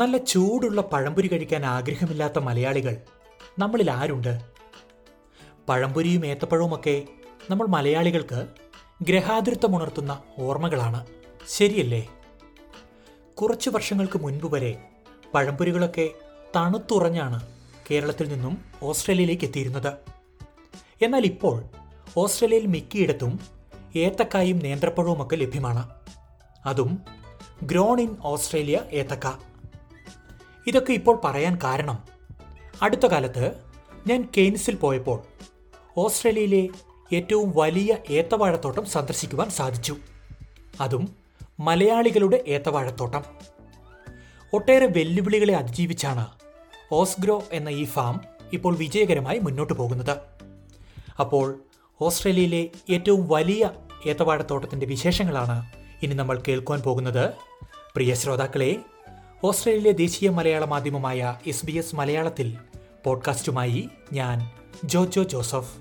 നല്ല ചൂടുള്ള പഴംപൊരി കഴിക്കാൻ ആഗ്രഹമില്ലാത്ത മലയാളികൾ നമ്മളിൽ ആരുണ്ട്? പഴംപൊരിയും ഏത്തപ്പഴവുമൊക്കെ നമ്മൾ മലയാളികൾക്ക് ഗ്രഹാതിരുത്തമുണർത്തുന്ന ഓർമ്മകളാണ്. ശരിയല്ലേ? കുറച്ച് വർഷങ്ങൾക്ക് മുൻപ് വരെ പഴംപൊരികളൊക്കെ തണുത്തുറഞ്ഞാണ് കേരളത്തിൽ നിന്നും ഓസ്ട്രേലിയയിലേക്ക് എത്തിയിരുന്നത്. എന്നാൽ ഇപ്പോൾ ഓസ്ട്രേലിയയിൽ മിക്കയിടത്തും ഏത്തക്കായും നേന്ത്രപ്പഴവുമൊക്കെ ലഭ്യമാണ്. അതും ഗ്രോൺ ഇൻ ഓസ്ട്രേലിയ ഏത്തക്ക. ഇതൊക്കെ ഇപ്പോൾ പറയാൻ കാരണം. അടുത്ത കാലത്ത് ഞാൻ കെയ്ൻസിൽ പോയപ്പോൾ ഓസ്ട്രേലിയയിലെ ഏറ്റവും വലിയ ഏത്തവാഴത്തോട്ടം സന്ദർശിക്കുവാൻ സാധിച്ചു. അതും മലയാളികളുടെ ഏത്തവാഴത്തോട്ടം. ഒട്ടേറെ വെല്ലുവിളികളെ അതിജീവിച്ചാണ് ഓസ്ഗ്രോ എന്ന ഈ ഫാം ഇപ്പോൾ വിജയകരമായി മുന്നോട്ട് പോകുന്നത്. അപ്പോൾ ഓസ്ട്രേലിയയിലെ ഏറ്റവും വലിയ ഏത്തവാഴത്തോട്ടത്തിന്റെ വിശേഷങ്ങളാണ് ഇനി നമ്മൾ കേൾക്കുവാൻ പോകുന്നത്. പ്രിയ ശ്രോതാക്കളെ ഓസ്ട്രേലിയയിലെ ദേശീയ മലയാള മാധ്യമമായ എസ് ബി എസ് മലയാളത്തിൽ പോഡ്കാസ്റ്റുമായി ഞാൻ ജോജോ ജോസഫ്.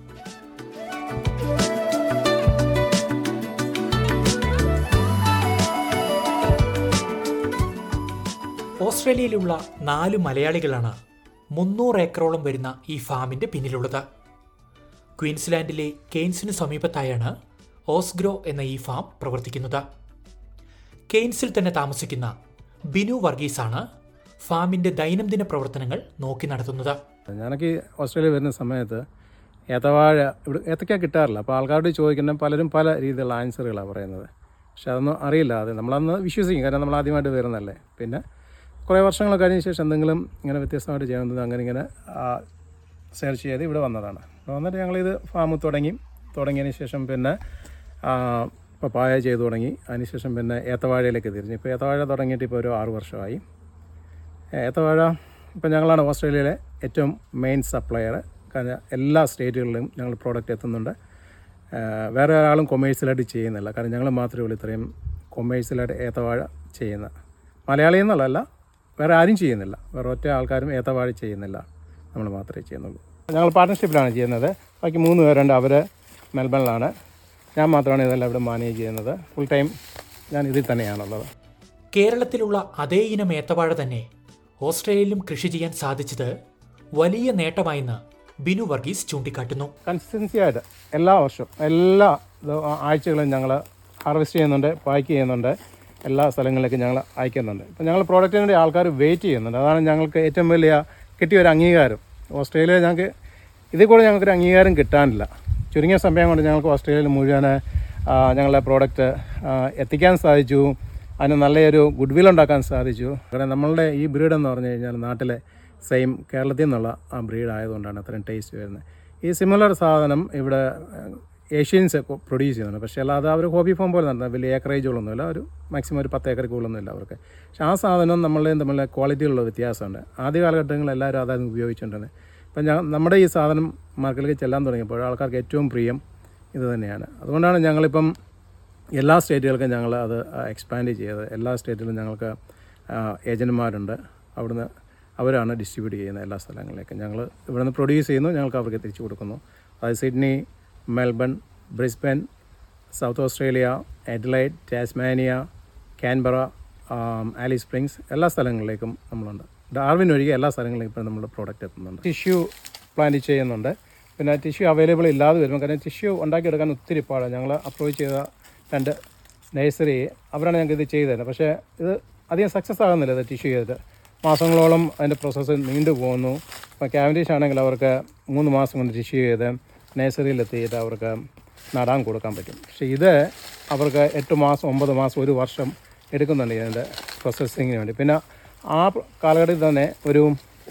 ഓസ്ട്രേലിയയിലുള്ള നാല് മലയാളികളാണ് മുന്നൂറ് ഏക്കറോളം വരുന്ന ഈ ഫാമിന്റെ പിന്നിലുള്ളത്. ക്വീൻസ്ലാൻഡിലെ കെയ്ൻസിനു സമീപത്തായാണ് ഓസ്ഗ്രോ എന്ന ഈ ഫാം പ്രവർത്തിക്കുന്നത്. കെയ്ൻസിൽ തന്നെ താമസിക്കുന്ന ബിനു വർഗീസാണ് ഫാമിന്റെ ദൈനംദിന പ്രവർത്തനങ്ങൾ നോക്കി നടത്തുന്നത്. ഞാനൊക്കെ ഓസ്ട്രേലിയ വരുന്ന സമയത്ത് ഏത്തവാഴ ഇവിടെ ഏത്തക്ക കിട്ടാറില്ല. അപ്പോൾ ആൾക്കാരോട് ചോദിക്കുന്ന പലരും പല രീതിയിലുള്ള ആൻസറുകളാണ് പറയുന്നത്. പക്ഷെ അതൊന്നും അറിയില്ല. അത് നമ്മളന്ന് വിശ്വസിക്കും. കാരണം നമ്മൾ ആദ്യമായിട്ട് വരുന്നതല്ലേ. പിന്നെ കുറേ വർഷങ്ങൾ കഴിഞ്ഞ ശേഷം എന്തെങ്കിലും ഇങ്ങനെ വ്യത്യസ്തമായിട്ട് ചെയ്യുന്നത് അങ്ങനെ ഇങ്ങനെ സെർച്ച് ചെയ്ത് ഇവിടെ വന്നതാണ്. വന്നിട്ട് ഞങ്ങളിത് ഫാം തുടങ്ങി. തുടങ്ങിയതിന് ശേഷം പിന്നെ പപ്പായ ചെയ്തു തുടങ്ങി. അതിനുശേഷം പിന്നെ ഏത്തവാഴയിലേക്ക് തിരിഞ്ഞു. ഇപ്പോൾ ഏത്തവാഴ തുടങ്ങിയിട്ട് ഇപ്പോൾ ഒരു ആറ് വർഷമായി. ഏത്തവാഴ ഇപ്പോൾ ഞങ്ങളാണ് ഓസ്ട്രേലിയയിലെ ഏറ്റവും മെയിൻ സപ്ലയർ കാരണം എല്ലാ സ്റ്റേറ്റുകളിലും ഞങ്ങൾ പ്രോഡക്റ്റ് എത്തുന്നുണ്ട്. വേറെ ഒരാളും കൊമേഴ്സ്യലായിട്ട് ചെയ്യുന്നില്ല. കാരണം ഞങ്ങൾ മാത്രമേ ഉള്ളൂ ഇത്രയും കൊമേഴ്സ്യലായിട്ട് ഏത്തവാഴ ചെയ്യുന്ന. മലയാളി എന്നുള്ളതല്ല വേറെ ആരും ചെയ്യുന്നില്ല. വേറെ ഒറ്റ ആൾക്കാരും ഏത്തവാഴ ചെയ്യുന്നില്ല. നമ്മൾ മാത്രമേ ചെയ്യുന്നുള്ളൂ. ഞങ്ങൾ പാർട്ട്ണർഷിപ്പിലാണ് ചെയ്യുന്നത്. ബാക്കി മൂന്ന് പേരുണ്ട്. അവർ മെൽബണിലാണ്. ഞാൻ മാത്രമാണ് ഇതെല്ലാം ഇവിടെ മാനേജ് ചെയ്യുന്നത്. ഫുൾ ടൈം ഞാൻ ഇതിൽ തന്നെയാണുള്ളത്. കേരളത്തിലുള്ള അതേ ഇനം ഏത്തവാഴ തന്നെ ഓസ്ട്രേലിയയിലും കൃഷി ചെയ്യാൻ സാധിച്ചത് വലിയ നേട്ടമായെന്ന് ബിനു വർഗീസ് ചൂണ്ടിക്കാട്ടുന്നു. കൺസിസ്റ്റൻസി ആയിട്ട് എല്ലാ വർഷവും എല്ലാ ആഴ്ചകളും ഞങ്ങൾ ഹാർവെസ്റ്റ് ചെയ്യുന്നുണ്ട് പാക്ക് ചെയ്യുന്നുണ്ട് എല്ലാ സ്ഥലങ്ങളിലേക്കും ഞങ്ങൾ അയക്കുന്നുണ്ട്. ഇപ്പം ഞങ്ങൾ പ്രോഡക്റ്റിന് വേണ്ടി ആൾക്കാർ വെയിറ്റ് ചെയ്യുന്നുണ്ട്. അതാണ് ഞങ്ങൾക്ക് ഏറ്റവും വലിയ കിട്ടിയ ഒരു അംഗീകാരം. ഓസ്ട്രേലിയ ഞങ്ങൾക്ക് ഇതിൽ കൂടെ ഞങ്ങൾക്കൊരു അംഗീകാരം കിട്ടാനില്ല. ചുരുങ്ങിയ സമയം കൊണ്ട് ഞങ്ങൾക്ക് ഓസ്ട്രേലിയയിൽ മുഴുവൻ ഞങ്ങളുടെ പ്രോഡക്റ്റ് എത്തിക്കാൻ സാധിച്ചു. അതിന് നല്ലൊരു ഗുഡ് വിൽ ഉണ്ടാക്കാൻ സാധിച്ചു. കാരണം നമ്മളുടെ ഈ ബ്രീഡ് എന്ന് പറഞ്ഞു കഴിഞ്ഞാൽ നാട്ടിലെ സെയിം കേരളത്തിൽ നിന്നുള്ള ആ ബ്രീഡ് ആയതുകൊണ്ടാണ് അത്രയും ടേസ്റ്റ് വരുന്നത്. ഈ സിമിലർ സാധനം ഇവിടെ ഏഷ്യൻസ് പ്രൊഡ്യൂസ് ചെയ്യുന്നുണ്ട്. പക്ഷേ അല്ലാതെ അവർ ഹോബി ഫോം പോലെ നടത്തുന്നത് വലിയ ഏക്കറേജുകളൊന്നുമില്ല ഒരു മാക്സിമം ഒരു പത്ത് ഏക്കർ കൂടുതലൊന്നുമില്ല അവർക്ക്. പക്ഷേ ആ സാധനം നമ്മളുടെയും തമ്മിലുള്ള ക്വാളിറ്റിയിലുള്ള വ്യത്യാസമുണ്ട്. ആദ്യ കാലഘട്ടങ്ങളിൽ എല്ലാവരും അതായത് ഉപയോഗിച്ചുകൊണ്ടിരുന്നത്. ഇപ്പം ഞാൻ നമ്മുടെ ഈ സാധനം മാർക്കറ്റിലേക്ക് ചെല്ലാൻ തുടങ്ങിയപ്പോൾ ആൾക്കാർക്ക് ഏറ്റവും പ്രിയം ഇത് തന്നെയാണ്. അതുകൊണ്ടാണ് ഞങ്ങളിപ്പം എല്ലാ സ്റ്റേറ്റുകൾക്കും ഞങ്ങൾ അത് എക്സ്പാൻഡ് ചെയ്തത്. എല്ലാ സ്റ്റേറ്റിലും ഞങ്ങൾക്ക് ഏജന്റുമാരുണ്ട് അവിടുന്ന് അവരാണ് ഡിസ്ട്രിബ്യൂട്ട് ചെയ്യുന്നത് എല്ലാ സ്ഥലങ്ങളിലേക്കും. ഞങ്ങൾ ഇവിടെ നിന്ന് പ്രൊഡ്യൂസ് ചെയ്യുന്നു ഞങ്ങൾക്ക് അവർക്ക് തിരിച്ചു കൊടുക്കുന്നു. അതായത് Sydney Melbourne Brisbane South Australia Adelaide Tasmania Canberra Alice Springs എല്ലാ സ്ഥലങ്ങളിലേക്കും നമ്മളുണ്ട്. ഡാർവിൻ ഒഴികെ എല്ലാ സ്ഥലങ്ങളിലും ഇപ്പോൾ നമ്മൾ പ്രോഡക്റ്റ് എത്തുന്നുണ്ട്. ടിഷ്യൂ പ്ലാന്റ് ചെയ്യുന്നുണ്ട്. പിന്നെ ടിഷ്യൂ അവൈലബിൾ ഇല്ലാതെ വരുമ്പോൾ കാരണം ടിഷ്യൂ ഉണ്ടാക്കിയെടുക്കാൻ ഒത്തിരി പാടാണ് ഞങ്ങൾ അപ്രോച്ച് ചെയ്ത രണ്ട് നഴ്സറി അവരാണ് ഞങ്ങൾക്ക് ഇത് ചെയ്തു തരുന്നത്. പക്ഷേ ഇത് അധികം സക്സസ് ആകുന്നില്ല ഇത് ടിഷ്യൂ ചെയ്തിട്ട്. മാസങ്ങളോളം അതിന്റെ പ്രോസസ്സ് നീണ്ടു പോകുന്നു. ഇപ്പോൾ ക്യാവൻഡിഷ് ആണെങ്കിൽ അവർക്ക് മൂന്ന് മാസം കൊണ്ട് ടിഷ്യൂ ചെയ്ത് നഴ്സറിയിലെത്തിയിട്ട് അവർക്ക് നടാൻ കൊടുക്കാൻ പറ്റും. പക്ഷേ ഇത് അവർക്ക് എട്ട് മാസം ഒമ്പത് മാസം ഒരു വർഷം എടുക്കുന്നുണ്ട് ഇതിന്റെ പ്രോസസ്സിങ്ങിന് വേണ്ടി. പിന്നെ ആ കാലഘട്ടത്തിൽ തന്നെ ഒരു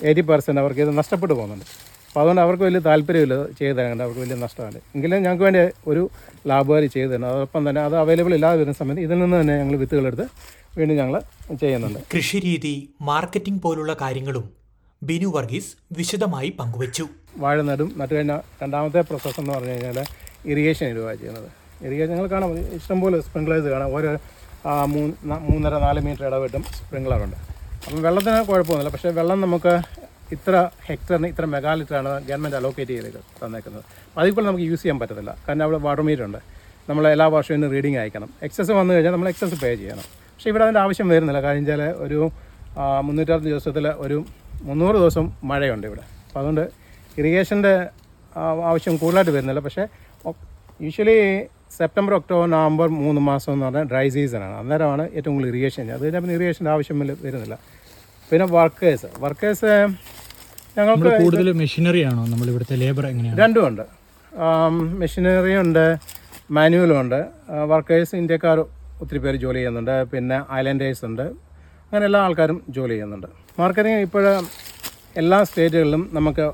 എയ്റ്റി പെർസെന്റ് അവർക്ക് ഇത് നഷ്ടപ്പെട്ടു പോകുന്നുണ്ട്. അപ്പോൾ അതുകൊണ്ട് അവർക്ക് വലിയ താല്പര്യമില്ല ചെയ്ത് തരേണ്ട അവർക്ക് വലിയ നഷ്ടമാണ്. എങ്കിലും ഞങ്ങൾക്ക് വേണ്ടി ഒരു ലാഭകാരി ചെയ്ത് തരണം അതോടൊപ്പം തന്നെ അത് അവൈലബിൾ ഇല്ലാതെ വരുന്ന സമയത്ത് ഇതിൽ നിന്ന് തന്നെ ഞങ്ങൾ വിത്തുകളെടുത്ത് വീണ്ടും ഞങ്ങൾ ചെയ്യുന്നുണ്ട്. കൃഷിരീതി മാർക്കറ്റിംഗ് പോലുള്ള കാര്യങ്ങളും ബിനു വർഗീസ് വിശദമായി പങ്കുവച്ചു. വാഴ നടും നട്ടു കഴിഞ്ഞാൽ രണ്ടാമത്തെ പ്രോസസ്സ് എന്ന് പറഞ്ഞു കഴിഞ്ഞാൽ ഇറിഗേഷൻ ഇടുക ചെയ്യുന്നത്. ഇറിഗേഷൻ ഞങ്ങൾ കാണാം. ഇഷ്ടംപോലെ സ്പ്രിംഗ്ലേഴ്സ് കാണാം. ഓരോ മൂന്ന് മൂന്നര നാല് മീറ്റർ ഇടവിട്ടും സ്പ്രിംഗ്ലറുണ്ട് അപ്പം വെള്ളത്തിന് കുഴപ്പമൊന്നുമില്ല. പക്ഷേ വെള്ളം നമുക്ക് ഇത്ര ഹെക്ടറിന് ഇത്ര മെഗാ ലിറ്ററാണ് ഗവൺമെന്റ് അലോക്കേറ്റ് ചെയ്ത് തന്നേക്കുന്നത്. അപ്പോൾ അതിൽ നമുക്ക് യൂസ് ചെയ്യാൻ പറ്റത്തില്ല. കാരണം അവിടെ വാട്ടർ മീറ്റർ ഉണ്ട്. നമ്മൾ എല്ലാ വർഷവും ഇന്ന് റീഡിങ് അയക്കണം. എക്സസ് വന്നു കഴിഞ്ഞാൽ നമ്മൾ എക്സസ് പേ ചെയ്യണം. പക്ഷേ ഇവിടെ അതിന്റെ ആവശ്യം വരുന്നില്ല. കാര്യം വെച്ചാൽ ഒരു മുന്നൂറ്ററുപത് ദിവസത്തിൽ ഒരു മുന്നൂറ് ദിവസം മഴയുണ്ട് ഇവിടെ. അപ്പോൾ അതുകൊണ്ട് ഇറിഗേഷന്റെ ആവശ്യം കൂടുതലായിട്ട് വരുന്നില്ല. പക്ഷേ യൂഷ്വലി സെപ്റ്റംബർ ഒക്ടോബർ നവംബർ മൂന്ന് മാസം എന്ന് പറഞ്ഞാൽ ഡ്രൈ സീസണാണ് അന്നേരമാണ് ഏറ്റവും കൂടുതൽ ഇറിഗേഷൻ അത് കഴിഞ്ഞാൽ ഇറിഗേഷന്റെ ആവശ്യം വരുന്നില്ല. പിന്നെ വർക്കേഴ്സ് വർക്കേഴ്സ് ഞങ്ങൾക്ക് കൂടുതൽ മെഷീനറി ആണോ? നമ്മൾ ഇവിടുത്തെ ലേബർ എങ്ങനെയാണ്? രണ്ടുമുണ്ട് മെഷീനറി ഉണ്ട് മാനുവലും ഉണ്ട്. വർക്കേഴ്സ് ഇന്ത്യക്കാർ ഒത്തിരി പേര് ജോലി ചെയ്യുന്നുണ്ട്. പിന്നെ ഐലൻഡേഴ്സ് ഉണ്ട്. അങ്ങനെ എല്ലാ ആൾക്കാരും ജോലി ചെയ്യുന്നുണ്ട്. മാർക്കറ്റിംഗ് ഇപ്പോൾ എല്ലാ സ്റ്റേറ്റുകളിലും നമുക്ക്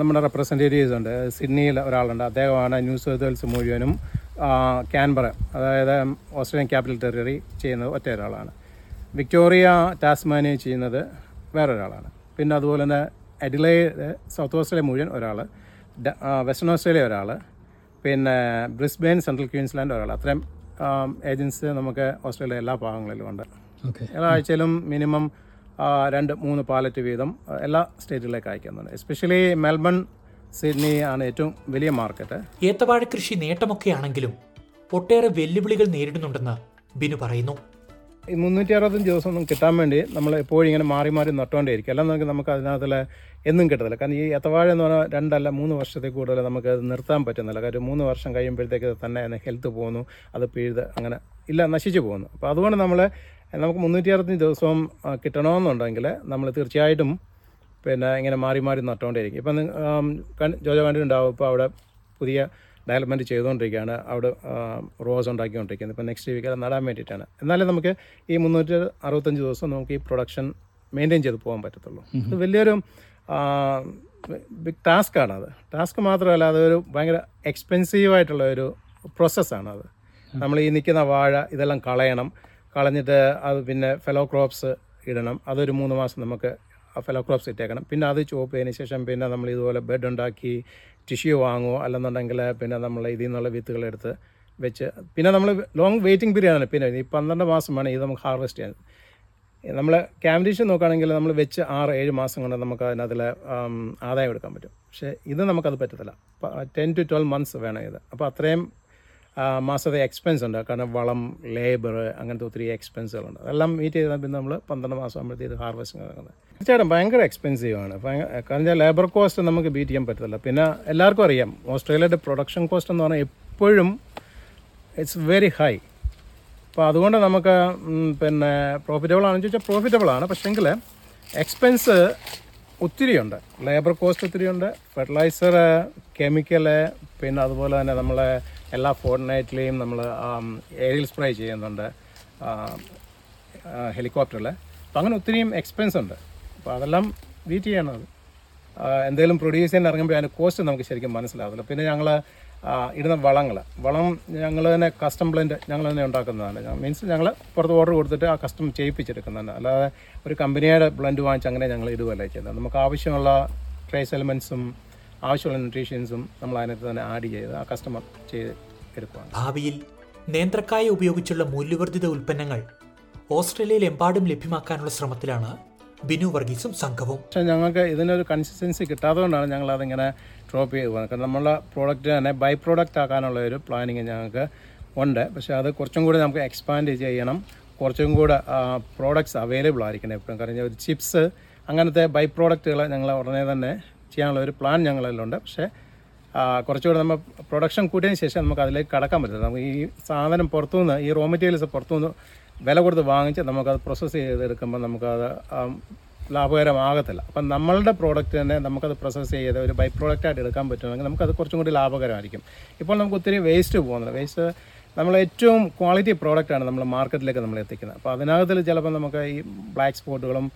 നമ്മുടെ റെപ്രസെന്റേറ്റീവ്സ് ഉണ്ട്. സിഡ്നിയിൽ ഒരാളുണ്ട്. അദ്ദേഹമാണ് ന്യൂ സൗത്ത് വെയിൽസ് മുഴുവനും ക്യാൻബറ അതായത് ഓസ്ട്രേലിയൻ ക്യാപിറ്റൽ ടെറിട്ടറി ചെയ്യുന്നത് ഒറ്റ ഒരാളാണ് വിക്ടോറിയ ടാസ്മാനിയ ചെയ്യുന്നത് വേറൊരാളാണ്. പിന്നെ അതുപോലെ തന്നെ അഡിലേ സൗത്ത് ഓസ്ട്രേലിയ മുഴുവൻ ഒരാൾ വെസ്റ്റേൺ ഓസ്ട്രേലിയ ഒരാൾ പിന്നെ ബ്രിസ്ബെയിൻ സെൻട്രൽ ക്വീൻസ്ലാൻഡ് ഒരാൾ അത്രയും ഏജൻസി നമുക്ക് ഓസ്ട്രേലിയ എല്ലാ ഭാഗങ്ങളിലും ഉണ്ട് ഓക്കെ. എല്ലാ ആഴ്ചയിലും മിനിമം രണ്ട് മൂന്ന് പാലറ്റ് വീതം എല്ലാ സ്റ്റേറ്റുകളിലേക്ക് അയക്കുന്നുണ്ട്. എസ്പെഷ്യലി മെൽബൺ സിഡ്നി ആണ് ഏറ്റവും വലിയ മാർക്കറ്റ്. ഏത്തവാഴ കൃഷി നേട്ടമൊക്കെയാണെങ്കിലും ഒട്ടേറെ വെല്ലുവിളികൾ നേരിടുന്നുണ്ടെന്ന് ബിനു പറയുന്നു. മുന്നൂറ്റി അറുപത്തഞ്ച് ദിവസം ഒന്നും കിട്ടാൻ വേണ്ടി നമ്മൾ എപ്പോഴും ഇങ്ങനെ മാറി മാറി നട്ടുകൊണ്ടേയിരിക്കും അല്ലാതെ നമുക്ക് നമുക്ക് അതിനകത്തിൽ എന്നും കിട്ടത്തില്ല. കാരണം ഈ എത്തവാഴ എന്ന് പറഞ്ഞാൽ രണ്ടല്ല മൂന്ന് വർഷത്തിൽ കൂടുതൽ നമുക്ക് നിർത്താൻ പറ്റുന്നില്ല. കാര്യം മൂന്ന് വർഷം കഴിയുമ്പോഴത്തേക്ക് തന്നെ ഹെൽത്ത് പോകുന്നു അത് പിഴുത് അങ്ങനെ ഇല്ല നശിച്ചു പോകുന്നു. അപ്പോൾ അതുകൊണ്ട് നമ്മൾ നമുക്ക് മുന്നൂറ്റി അറുപത്തഞ്ച് ദിവസവും കിട്ടണമെന്നുണ്ടെങ്കിൽ നമ്മൾ തീർച്ചയായിട്ടും പിന്നെ ഇങ്ങനെ മാറി മാറി നട്ടുകൊണ്ടേയിരിക്കും ഇപ്പം ജോജോ കണ്ടിട്ടുണ്ടാവും. ഇപ്പോൾ അവിടെ പുതിയ ഡെവലപ്മെന്റ് ചെയ്തുകൊണ്ടിരിക്കുകയാണ്. അവിടെ റോസ് ഉണ്ടാക്കിക്കൊണ്ടിരിക്കുന്നത്. ഇപ്പോൾ നെക്സ്റ്റ് വീക്ക് അത് നടാൻ വേണ്ടിയിട്ടാണ്. എന്നാലേ നമുക്ക് ഈ മുന്നൂറ്റി അറുപത്തഞ്ച് ദിവസം നമുക്ക് ഈ പ്രൊഡക്ഷൻ മെയിന്റെയിൻ ചെയ്ത് പോകാൻ പറ്റത്തുള്ളൂ. അത് വലിയൊരു ബിഗ് ടാസ്ക്കാണ് അത്. ടാസ്ക് മാത്രമല്ല അതൊരു ഭയങ്കര എക്സ്പെൻസീവായിട്ടുള്ള ഒരു പ്രോസസ്സാണ് അത്. നമ്മൾ ഈ നിൽക്കുന്ന വാഴ ഇതെല്ലാം കളയണം. കളഞ്ഞിട്ട് അത് പിന്നെ ഫെലോ ക്രോപ്സ് ഇടണം. അതൊരു മൂന്ന് മാസം നമുക്ക് ഫെലോ സെറ്റ് ഇട്ടേക്കണം. പിന്നെ അത് ചോപ്പ് ചെയ്തതിന് ശേഷം പിന്നെ നമ്മൾ ഇതുപോലെ ബെഡ് ഉണ്ടാക്കി ടിഷ്യൂ വാങ്ങുമോ അല്ലെന്നുണ്ടെങ്കിൽ പിന്നെ നമ്മൾ ഇതിൽ നിന്നുള്ള വിത്തുകളെടുത്ത് വെച്ച് പിന്നെ നമ്മൾ ലോങ് വെയിറ്റിംഗ് പീരീഡ് ആണ്. പിന്നെ ഈ പന്ത്രണ്ട് മാസമാണ് ഇത് നമുക്ക് ഹാർവെസ്റ്റ് ചെയ്യാൻ. നമ്മൾ ക്യാമ്പറ്റീഷൻ നോക്കുകയാണെങ്കിൽ നമ്മൾ വെച്ച് ആറ് ഏഴ് മാസം കൊണ്ട് നമുക്ക് അതിനകത്തിൽ ആദായം എടുക്കാൻ പറ്റും. പക്ഷേ ഇത് നമുക്കത് പറ്റത്തില്ല. ടെൻ ടു ട്വൽവ് മന്ത്സ് വേണം ഇത്. അപ്പോൾ അത്രയും മാസത്തെ എക്സ്പെൻസ് ഉണ്ട്. കാരണം വളം ലേബർ അങ്ങനത്തെ ഒത്തിരി എക്സ്പെൻസുകളുണ്ട് അതെല്ലാം മീറ്റ് ചെയ്താൽ പിന്നെ നമ്മൾ പന്ത്രണ്ട് മാസം ആകുമ്പോഴത്തേക്ക് ഹാർവെസ്റ്റിംഗ് നടക്കുന്നത്. തീർച്ചയായിട്ടും ഭയങ്കര എക്സ്പെൻസീവ് ആണ്. കാരണം ലേബർ കോസ്റ്റ് നമുക്ക് ബീറ്റ് ചെയ്യാൻ പറ്റത്തില്ല. പിന്നെ എല്ലാവർക്കും അറിയാം ഓസ്ട്രേലിയയുടെ പ്രൊഡക്ഷൻ കോസ്റ്റ് എന്ന് പറഞ്ഞാൽ എപ്പോഴും ഇറ്റ്സ് വെരി ഹൈ അപ്പോൾ അതുകൊണ്ട് നമുക്ക് പിന്നെ പ്രോഫിറ്റബിൾ ആണെന്ന് ചോദിച്ചാൽ പ്രോഫിറ്റബിൾ ആണ്. പക്ഷേങ്കിൽ എക്സ്പെൻസ് ഒത്തിരിയുണ്ട് ലേബർ കോസ്റ്റ് ഒത്തിരിയുണ്ട് ഫെർട്ടിലൈസർ കെമിക്കൽ പിന്നെ അതുപോലെ തന്നെ നമ്മൾ എല്ലാ ഫോർട്ട്നൈറ്റിലെയും നമ്മൾ എയറിൽ സ്പ്രേ ചെയ്യുന്നുണ്ട് ഹെലികോപ്റ്ററിൽ അപ്പം അങ്ങനെ ഒത്തിരിയും എക്സ്പെൻസ് ഉണ്ട്. അപ്പോൾ അതെല്ലാം വീറ്റ് ചെയ്യണം എന്തെങ്കിലും പ്രൊഡ്യൂസ് ചെയ്യാൻ ഇറങ്ങുമ്പോൾ അതിന്റെ കോസ്റ്റ് നമുക്ക് ശരിക്കും മനസ്സിലാവില്ല പിന്നെ ഞങ്ങൾ ഇടുന്ന വളങ്ങൾ വളം ഞങ്ങൾ തന്നെ കസ്റ്റം ബ്ലെൻഡ് ഞങ്ങൾ തന്നെ ഉണ്ടാക്കുന്നതാണ്. മീൻസ് ഞങ്ങൾ പുറത്ത് ഓർഡർ കൊടുത്തിട്ട് ആ കസ്റ്റം ചെയ്യിപ്പിച്ചെടുക്കുന്നതാണ്. അല്ലാതെ ഒരു കമ്പനിയുടെ ബ്ലെൻഡ് വാങ്ങിച്ച് അങ്ങനെ ഞങ്ങൾ ഇടുകയല്ല ചെയ്യുന്നത്. നമുക്ക് ആവശ്യമുള്ള ട്രേസ് എലിമെൻസും ആവശ്യമുള്ള ന്യൂട്രീഷ്യൻസും നമ്മൾ അതിനകത്ത് തന്നെ ആഡ് ചെയ്ത് ആ കസ്റ്റമർ ചെയ്ത് എടുക്കുകയാണ് ഭാവിയിൽ നേന്ത്രക്കായ ഉപയോഗിച്ചുള്ള മൂല്യവർദ്ധിത ഉൽപ്പന്നങ്ങൾ ഓസ്ട്രേലിയയിൽ എമ്പാടും ലഭ്യമാക്കാനുള്ള ശ്രമത്തിലാണ് ബിനു വർഗീസും സംഘവും. പക്ഷേ ഞങ്ങൾക്ക് ഇതിനൊരു കൺസിസ്റ്റൻസി കിട്ടാത്തതുകൊണ്ടാണ് ഞങ്ങൾ അതിങ്ങനെ ഡ്രോപ്പ് ചെയ്ത് പോകുന്നത് കാരണം നമ്മളെ പ്രോഡക്റ്റ് തന്നെ ബൈ പ്രോഡക്റ്റ് ആക്കാനുള്ള ഒരു പ്ലാനിങ് ഞങ്ങൾക്ക് ഉണ്ട്. പക്ഷേ അത് കുറച്ചും കൂടി നമുക്ക് എക്സ്പാൻഡ് ചെയ്യണം. കുറച്ചും കൂടെ പ്രോഡക്റ്റ്സ് അവൈലബിൾ ആയിരിക്കണം എപ്പോഴും. കാരണം ഒരു ചിപ്സ് അങ്ങനത്തെ ബൈ പ്രോഡക്റ്റുകൾ ഞങ്ങൾ ഉടനെ തന്നെ ചെയ്യാനുള്ള ഒരു പ്ലാൻ ഞങ്ങളിലുണ്ട് പക്ഷേ കുറച്ചുകൂടെ നമ്മൾ പ്രൊഡക്ഷൻ കൂട്ടിയതിന് ശേഷം നമുക്ക് അതിലേക്ക് കടക്കാൻ പറ്റില്ല. നമുക്ക് ഈ സാധനം പുറത്തുനിന്ന് ഈ റോ മെറ്റീരിയൽസ് പുറത്തുനിന്ന് വില കൊടുത്ത് വാങ്ങിച്ച് നമുക്കത് പ്രോസസ്സ് ചെയ്തെടുക്കുമ്പോൾ നമുക്കത് ലാഭകരമാകത്തില്ല. അപ്പം നമ്മളുടെ പ്രോഡക്റ്റ് തന്നെ നമുക്കത് പ്രോസസ്സ് ചെയ്ത് ഒരു ബൈ പ്രോഡക്റ്റായിട്ട് എടുക്കാൻ പറ്റുമെങ്കിൽ നമുക്കത് കുറച്ചും കൂടി ലാഭകരമായിരിക്കും. ഇപ്പോൾ നമുക്ക് ഒത്തിരി വേസ്റ്റ് പോകുന്നത് വേസ്റ്റ് നമ്മൾ ഏറ്റവും ക്വാളിറ്റി പ്രോഡക്റ്റാണ് നമ്മൾ മാർക്കറ്റിലേക്ക് നമ്മൾ എത്തിക്കുന്നത്. അപ്പോൾ അതിനകത്തിൽ ചിലപ്പോൾ നമുക്ക് ഈ ബ്ലാക്ക് സ്പോട്ടുകളും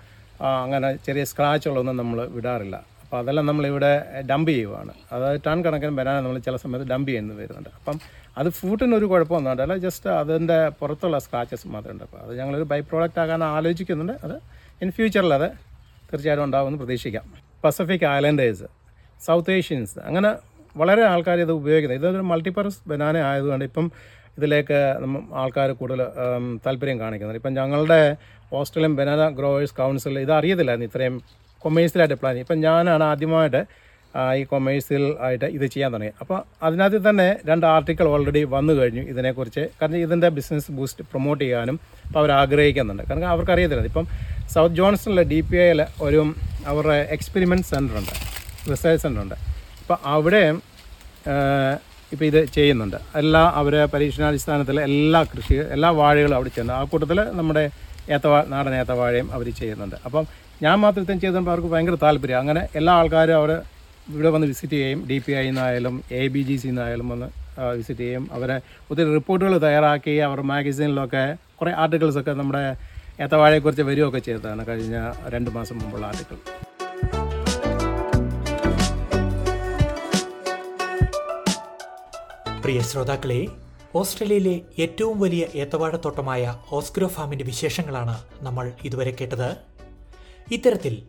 അങ്ങനെ ചെറിയ സ്ക്രാച്ചുകളൊന്നും നമ്മൾ വിടാറില്ല. അപ്പോൾ അതെല്ലാം നമ്മളിവിടെ ഡംപ് ചെയ്യുവാണ്. അതായത് ടൺ കണക്കിന് ബനാന നമ്മൾ ചില സമയത്ത് ഡംപ് ചെയ്യുന്നത് വരുന്നുണ്ട്. അപ്പം അത് ഫ്രൂട്ടിന് ഒരു കുഴപ്പമൊന്നും അല്ല ജസ്റ്റ് അതിന്റെ പുറത്തുള്ള സ്ക്രാച്ചസ് മാത്രമേ ഉണ്ട് അപ്പോൾ അത് ഞങ്ങളൊരു ബൈ പ്രോഡക്റ്റ് ആകാൻ ആലോചിക്കുന്നുണ്ട്. അത് ഇൻ ഫ്യൂച്ചറിൽ അത് തീർച്ചയായിട്ടും ഉണ്ടാകുമെന്ന് പ്രതീക്ഷിക്കാം. പസഫിക് ഐലൻഡേഴ്സ് സൗത്ത് ഏഷ്യൻസ് അങ്ങനെ വളരെ ആൾക്കാർ ഇത് ഉപയോഗിക്കുന്നത്. ഇതൊരു മൾട്ടിപ്പർപ്പസ് ബനാന ആയതുകൊണ്ട് ഇപ്പം ഇതിലേക്ക് ആൾക്കാർ കൂടുതൽ താല്പര്യം കാണിക്കുന്നുണ്ട്. ഇപ്പം ഞങ്ങളുടെ ഓസ്ട്രേലിയൻ ബനാന ഗ്രോവേഴ്സ് കൗൺസിൽ ഇത് അറിയത്തില്ലായിരുന്നു ഇത്രയും കൊമേഴ്സ്യലായിട്ട് പ്ലാൻ ഇപ്പം ഞാനാണ് ആദ്യമായിട്ട് ഈ കൊമേഴ്സിൽ ആയിട്ട് ഇത് ചെയ്യാൻ തുടങ്ങി അപ്പോൾ അതിനകത്ത് തന്നെ രണ്ട് ആർട്ടിക്കിൾ ഓൾറെഡി വന്നു കഴിഞ്ഞു ഇതിനെക്കുറിച്ച്. കാരണം ഇതിന്റെ ബിസിനസ് ബൂസ്റ്റ് പ്രൊമോട്ട് ചെയ്യാനും അപ്പോൾ അവർ ആഗ്രഹിക്കുന്നുണ്ട്. കാരണം അവർക്ക് അറിയത്തില്ല ഇപ്പം സൗത്ത് ജോൺസണിലെ ഡി പി ഐയിൽ ഒരു അവരുടെ എക്സ്പെരിമെന്റ് സെന്റർ ഉണ്ട്. റിസർച്ച് സെന്റർ ഉണ്ട്. അപ്പോൾ അവിടെ ഇപ്പോൾ ഇത് ചെയ്യുന്നുണ്ട്. എല്ലാ അവരെ പരീക്ഷണാടിസ്ഥാനത്തിൽ എല്ലാ കൃഷി എല്ലാ വാഴകളും അവിടെ ചെയ്യുന്നു ആ കൂട്ടത്തിൽ നമ്മുടെ ഏത്തവാ നാടൻ ഏത്തവാഴയും അവർ ചെയ്യുന്നുണ്ട്. അപ്പം ഞാൻ മാത്രം ചെയ്തപ്പോൾ അവർക്ക് ഭയങ്കര താല്പര്യം. അങ്ങനെ എല്ലാ ആൾക്കാരും അവർ ഇവിടെ വന്ന് വിസിറ്റ് ചെയ്യും ഡി പി ഐ നിന്നായാലും എ ബി ജി സി നിന്നായാലും വന്ന് വിസിറ്റ് ചെയ്യും അവരെ ഒത്തിരി റിപ്പോർട്ടുകൾ തയ്യാറാക്കി അവർ മാഗസീനിലൊക്കെ കുറേ ആർട്ടിക്കിൾസൊക്കെ നമ്മുടെ ഏത്തവാഴയെക്കുറിച്ച് വരികയൊക്കെ ചെയ്തതാണ് കഴിഞ്ഞ രണ്ട് മാസം മുമ്പുള്ള ആർട്ടിക്കിൾ. പ്രിയ ശ്രോതാക്കളെ ഓസ്ട്രേലിയയിലെ ഏറ്റവും വലിയ ഏത്തവാഴത്തോട്ടമായ ഓസ്ക്രോ ഫാമിന്റെ വിശേഷങ്ങളാണ് നമ്മൾ ഇതുവരെ കേട്ടത്. ഇത്തരത്തിൽ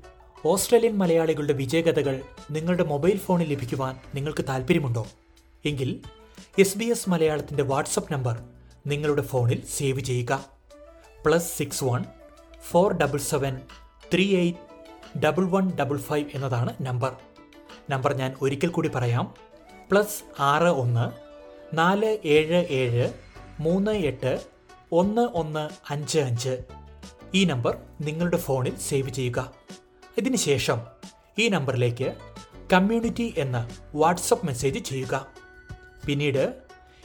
ഓസ്ട്രേലിയൻ മലയാളികളുടെ വിജയകഥകൾ നിങ്ങളുടെ മൊബൈൽ ഫോണിൽ ലഭിക്കുവാൻ നിങ്ങൾക്ക് താല്പര്യമുണ്ടോ എങ്കിൽ എസ് ബി എസ് മലയാളത്തിന്റെ വാട്സപ്പ് നമ്പർ നിങ്ങളുടെ ഫോണിൽ സേവ് ചെയ്യുക. Plus six one four double seven three eight double one double five എന്നതാണ് നമ്പർ. നമ്പർ ഞാൻ ഒരിക്കൽ കൂടി പറയാം. പ്ലസ് ആറ് ഒന്ന് നാല് ഏഴ് ഏഴ് മൂന്ന് എട്ട് ഒന്ന് ഒന്ന് അഞ്ച് അഞ്ച്. ഈ നമ്പർ നിങ്ങളുടെ ഫോണിൽ സേവ് ചെയ്യുക. ഇതിനുശേഷം ഈ നമ്പറിലേക്ക് കമ്മ്യൂണിറ്റി എന്ന വാട്സപ്പ് മെസ്സേജ് ചെയ്യുക. പിന്നീട്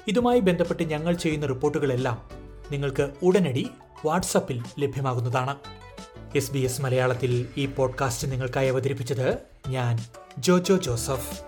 ഇതുമായി ബന്ധപ്പെട്ട് ഞങ്ങൾ ചെയ്യുന്ന റിപ്പോർട്ടുകളെല്ലാം നിങ്ങൾക്ക് ഉടനടി വാട്സപ്പിൽ ലഭ്യമാകുന്നതാണ്. എസ് ബി എസ് മലയാളത്തിൽ ഈ പോഡ്കാസ്റ്റ് നിങ്ങൾക്കായി അവതരിപ്പിച്ചത് ഞാൻ ജോജോ ജോസഫ്.